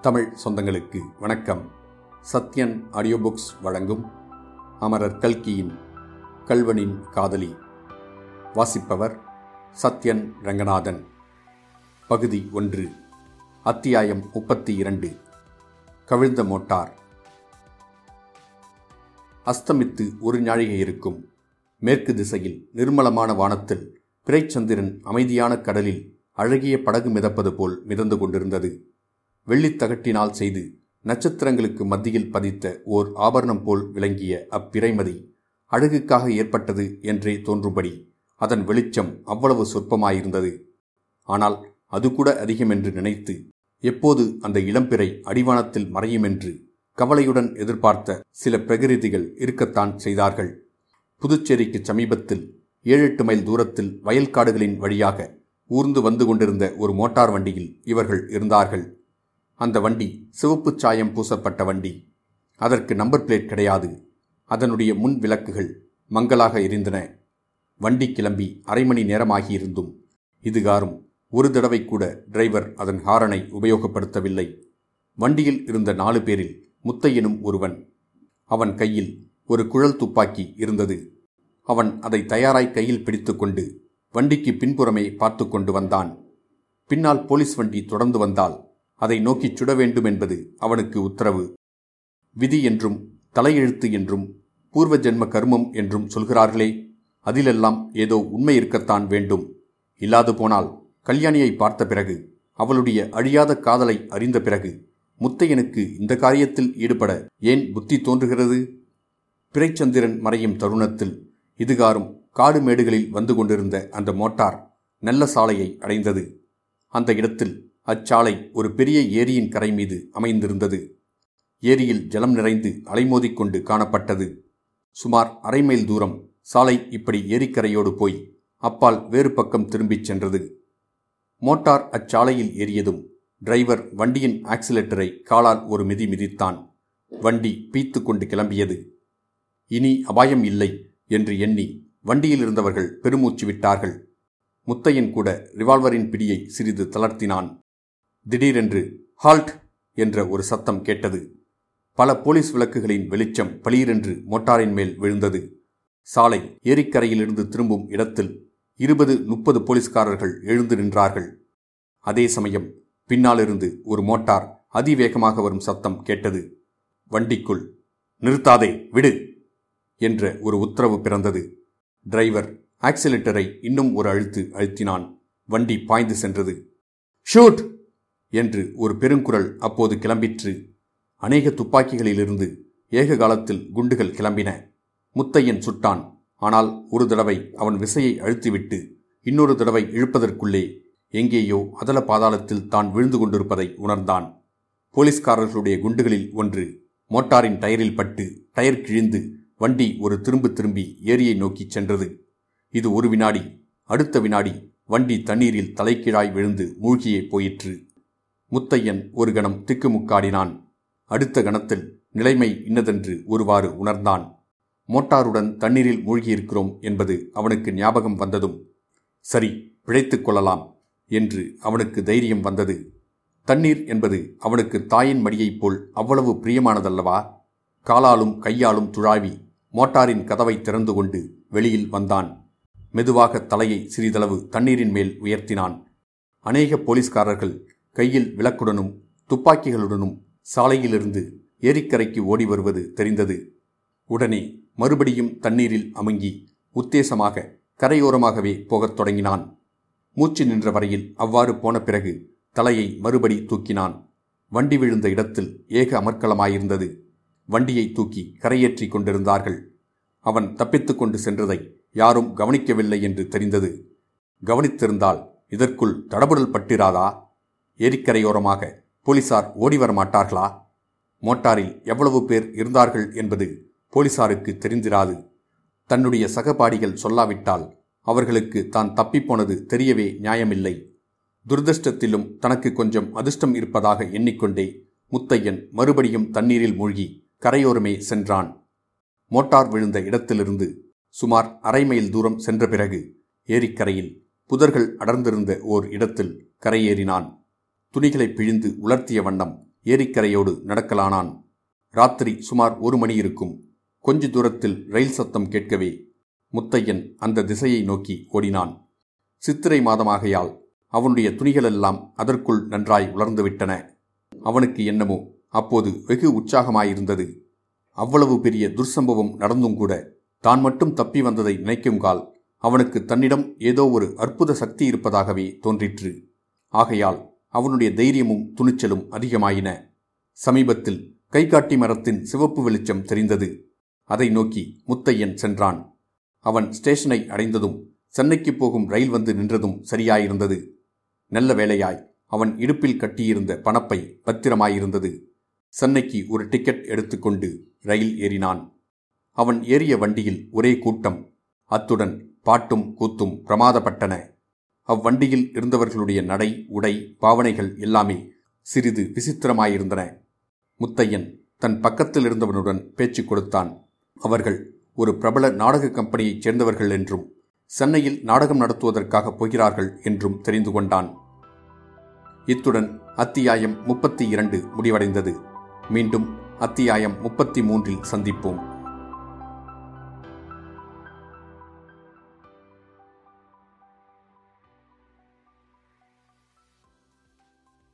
தமிழ் சொந்தங்களுக்கு வணக்கம். Sathyan audio books வழங்கும் அமரர் கல்கியின் கல்வனின் காதலி. வாசிப்பவர் சத்யன் ரங்கநாதன். பகுதி ஒன்று அத்தியாயம் முப்பத்தி இரண்டு கவிழ்ந்த மோட்டார். அஸ்தமித்து ஒரு ஞாழிகை இருக்கும். மேற்கு திசையில் நிர்மலமான வானத்தில் பிறைச்சந்திரன் அமைதியான கடலில் அழகிய படகு மிதப்பது போல் மிதந்து கொண்டிருந்தது. வெள்ளித்தகட்டினால் செய்து நட்சத்திரங்களுக்கு மத்தியில் பதித்த ஓர் ஆபரணம் போல் விளங்கிய அப்பிறைமதி அழகுக்காக ஏற்பட்டது என்றே தோன்றும்படி அதன் வெளிச்சம் அவ்வளவு சொற்பமாயிருந்தது. ஆனால் அது கூட அதிகம் என்று நினைத்து எப்போது அந்த இளம்பிறை அடிவானத்தில் மறையும் என்று கவலையுடன் எதிர்பார்த்த சில பிரகிருதிகள் இருக்கத்தான் செய்தார்கள். புதுச்சேரிக்கு சமீபத்தில் ஏழெட்டு மைல் தூரத்தில் வயல்காடுகளின் வழியாக ஊர்ந்து வந்து கொண்டிருந்த ஒரு மோட்டார் வண்டியில் இவர்கள் இருந்தார்கள். அந்த வண்டி சிவப்புச் சாயம் பூசப்பட்ட வண்டி. அதற்கு நம்பர் பிளேட் கிடையாது. அதனுடைய முன் விளக்குகள் மங்கலாக எரிந்தன வண்டி கிளம்பி அரை மணி நேரமாகியிருந்தும் இதுகாரும் ஒரு தடவை கூட டிரைவர் அதன் ஹாரனை உபயோகப்படுத்தவில்லை. வண்டியில் இருந்த நாலு பேரில் முத்தையனும் ஒருவன். அவன் கையில் ஒரு குழல் துப்பாக்கி இருந்தது. அவன் அதை தயாராய் கையில் பிடித்துக்கொண்டு வண்டிக்கு பின்புறமே பார்த்து கொண்டு வந்தான். பின்னால் போலீஸ் வண்டி தொடர்ந்து வந்தால் அதை நோக்கிச் சுட வேண்டும் என்பது அவனுக்கு உத்தரவு. விதி என்றும் தலையெழுத்து என்றும் பூர்வ ஜென்ம கர்மம் என்றும் சொல்கிறார்களே அதிலெல்லாம் ஏதோ உண்மை இருக்கத்தான் வேண்டும். இல்லாது போனால் கல்யாணியை பார்த்த பிறகு அவளுடைய அழியாத காதலை அறிந்த பிறகு முத்தையனுக்கு இந்த காரியத்தில் ஈடுபட ஏன் புத்தி தோன்றுகிறது? பிறைச்சந்திரன் மறையும் தருணத்தில் இதுகாரும் காடு மேடுகளில் வந்து கொண்டிருந்த அந்த மோட்டார் நல்ல சாலையை அடைந்தது. அந்த இடத்தில் அச்சாலை ஒரு பெரிய ஏரியின் கரை மீது அமைந்திருந்தது. ஏரியில் ஜலம் நிறைந்து அலைமோதிக்கொண்டு காணப்பட்டது. சுமார் அரை மைல் தூரம் சாலை இப்படி ஏரிக்கரையோடு போய் அப்பால் வேறு பக்கம் திரும்பிச் சென்றது. மோட்டார் அச்சாலையில் ஏறியதும் டிரைவர் வண்டியின் ஆக்சிலேட்டரை காலால் ஒரு மிதி மிதித்தான். வண்டி பீத்து கொண்டு கிளம்பியது. இனி அபாயம் இல்லை என்று எண்ணி வண்டியில் இருந்தவர்கள் பெருமூச்சு விட்டார்கள். முத்தையன் கூட ரிவால்வரின் பிடியை சிறிது தளர்த்தினான். திடீரென்று ஹால்ட் என்ற ஒரு சத்தம் கேட்டது. பல போலீஸ் விளக்குகளின் வெளிச்சம் பளீரென்று மோட்டாரின் மேல் விழுந்தது. சாலை ஏரிக்கரையிலிருந்து திரும்பும் இடத்தில் இருபது முப்பது போலீஸ்காரர்கள் எழுந்து நின்றார்கள். அதே சமயம் பின்னாலிருந்து ஒரு மோட்டார் அதிவேகமாக வரும் சத்தம் கேட்டது. வண்டிக்குள் நிறுத்தாதே விடு என்ற ஒரு உத்தரவு பிறந்தது. டிரைவர் ஆக்சிலேட்டரை இன்னும் ஒரு அழுத்து அழுத்தினான். வண்டி பாய்ந்து சென்றது. ஷூட் என்று ஒரு பெருங்குரல் அப்போது கிளம்பிற்று. அநேக துப்பாக்கிகளிலிருந்து ஏக காலத்தில் குண்டுகள் கிளம்பின. முத்தையன் சுட்டான். ஆனால் ஒரு தடவை அவன் விசையை அழுத்திவிட்டு இன்னொரு தடவை இழுப்பதற்குள்ளே எங்கேயோ அதல பாதாளத்தில் தான் விழுந்து கொண்டிருப்பதை உணர்ந்தான். போலீஸ்காரர்களுடைய குண்டுகளில் ஒன்று மோட்டாரின் டயரில் பட்டு டயர் கிழிந்து வண்டி ஒரு திரும்ப திரும்பி ஏரியை நோக்கிச் சென்றது. இது ஒரு வினாடி அடுத்த வினாடி வண்டி தண்ணீரில் தலைக்கீழாய் விழுந்து மூழ்கியே போயிற்று. முத்தையன் ஒரு கணம் திக்குமுக்காடினான். அடுத்த கணத்தில் நிலைமை இன்னதென்று ஒருவாறு உணர்ந்தான். மோட்டாருடன் தண்ணீரில் மூழ்கியிருக்கிறோம் என்பது அவனுக்கு ஞாபகம் வந்ததும் சரி பிழைத்துக் கொள்ளலாம் என்று அவனுக்கு தைரியம் வந்தது. தண்ணீர் என்பது அவனுக்கு தாயின் மடியைப் போல் அவ்வளவு பிரியமானதல்லவா? காலாலும் கையாலும் துழாவி மோட்டாரின் கதவை திறந்து கொண்டு வெளியில் வந்தான். மெதுவாக தலையை சிறிதளவு தண்ணீரின் மேல் உயர்த்தினான். அநேக போலீஸ்காரர்கள் கையில் விளக்குடனும் துப்பாக்கிகளுடனும் சாலையிலிருந்து ஏரிக்கரைக்கு ஓடி வருவது தெரிந்தது. உடனே மறுபடியும் தண்ணீரில் அமுங்கி உத்தேசமாக கரையோரமாகவே போகத் தொடங்கினான். மூச்சு நின்ற வரையில் அவ்வாறு போன பிறகு தலையை மறுபடி தூக்கினான். வண்டி விழுந்த இடத்தில் ஏக அமர்க்கலமாயிருந்தது வண்டியை தூக்கி கரையேற்றி கொண்டிருந்தார்கள். அவன் தப்பித்துக் கொண்டு சென்றதை யாரும் கவனிக்கவில்லை என்று தெரிந்தது. கவனித்திருந்தால் இதற்குள் தடபுடல் பட்டிராதா? ஏரிக்கரையோரமாக போலீசார் ஓடி வரமாட்டார்களா மோட்டாரில் எவ்வளவு பேர் இருந்தார்கள் என்பது போலீசாருக்கு தெரிந்திராது. தன்னுடைய சகபாடிகள் சொல்லாவிட்டால் அவர்களுக்கு தான் தப்பிப்போனது தெரியவே நியாயமில்லை. துரதிருஷ்டத்திலும் தனக்கு கொஞ்சம் அதிர்ஷ்டம் இருப்பதாக எண்ணிக்கொண்டே முத்தையன் மறுபடியும் தண்ணீரில் மூழ்கி கரையோரமே சென்றான். மோட்டார் விழுந்த இடத்திலிருந்து சுமார் அரை மைல் தூரம் சென்ற பிறகு ஏரிக்கரையில் புதர்கள் அடர்ந்திருந்த ஓர் இடத்தில் கரையேறினான். துணிகளை பிழிந்து உலர்த்திய வண்ணம் ஏரிக்கரையோடு நடக்கலானான். ராத்திரி சுமார் ஒரு மணி இருக்கும். கொஞ்ச தூரத்தில் ரயில் சத்தம் கேட்கவே முத்தையன் அந்த திசையை நோக்கி ஓடினான். சித்திரை மாதமாகையால் அவனுடைய துணிகளெல்லாம் அதற்குள் நன்றாய் உலர்ந்துவிட்டன. அவனுக்கு என்னமோ அப்போது வெகு உற்சாகமாயிருந்தது. அவ்வளவு பெரிய துர்சம்பவம் நடந்தும் கூட தான் மட்டும் தப்பி வந்ததை நினைக்குங்கால் அவனுக்கு தன்னிடம் ஏதோ ஒரு அற்புத சக்தி இருப்பதாகவே தோன்றிற்று. ஆகையால் அவனுடைய தைரியமும் துணிச்சலும் அதிகமாயின. சமீபத்தில் கைகாட்டி மரத்தின் சிவப்பு வெளிச்சம் தெரிந்தது. அதை நோக்கி முத்தையன் சென்றான். அவன் ஸ்டேஷனை அடைந்ததும் சென்னைக்கு போகும் ரயில் வந்து நின்றதும் சரியாயிருந்தது. நல்ல வேளையாய் அவன் இடுப்பில் கட்டியிருந்த பணப்பை பத்திரமாயிருந்தது. சென்னைக்கு ஒரு டிக்கெட் எடுத்துக்கொண்டு ரயில் ஏறினான். அவன் ஏறிய வண்டியில் ஒரே கூட்டம். அத்துடன் பாட்டும் கூத்தும் பிரமாதப்பட்டன. அவ்வண்டியில் இருந்தவர்களுடைய நடை உடை பாவனைகள் எல்லாமே சிறிது விசித்திரமாயிருந்தன. முத்தையன் தன் பக்கத்தில் இருந்தவனுடன் பேச்சு கொடுத்தான். அவர்கள் ஒரு பிரபல நாடக கம்பெனியைச் சேர்ந்தவர்கள் என்றும் சென்னையில் நாடகம் நடத்துவதற்காக போகிறார்கள் என்றும் தெரிந்து கொண்டான். இத்துடன் அத்தியாயம் முப்பத்தி இரண்டு முடிவடைந்தது. மீண்டும் அத்தியாயம் முப்பத்தி மூன்றில் சந்திப்போம்.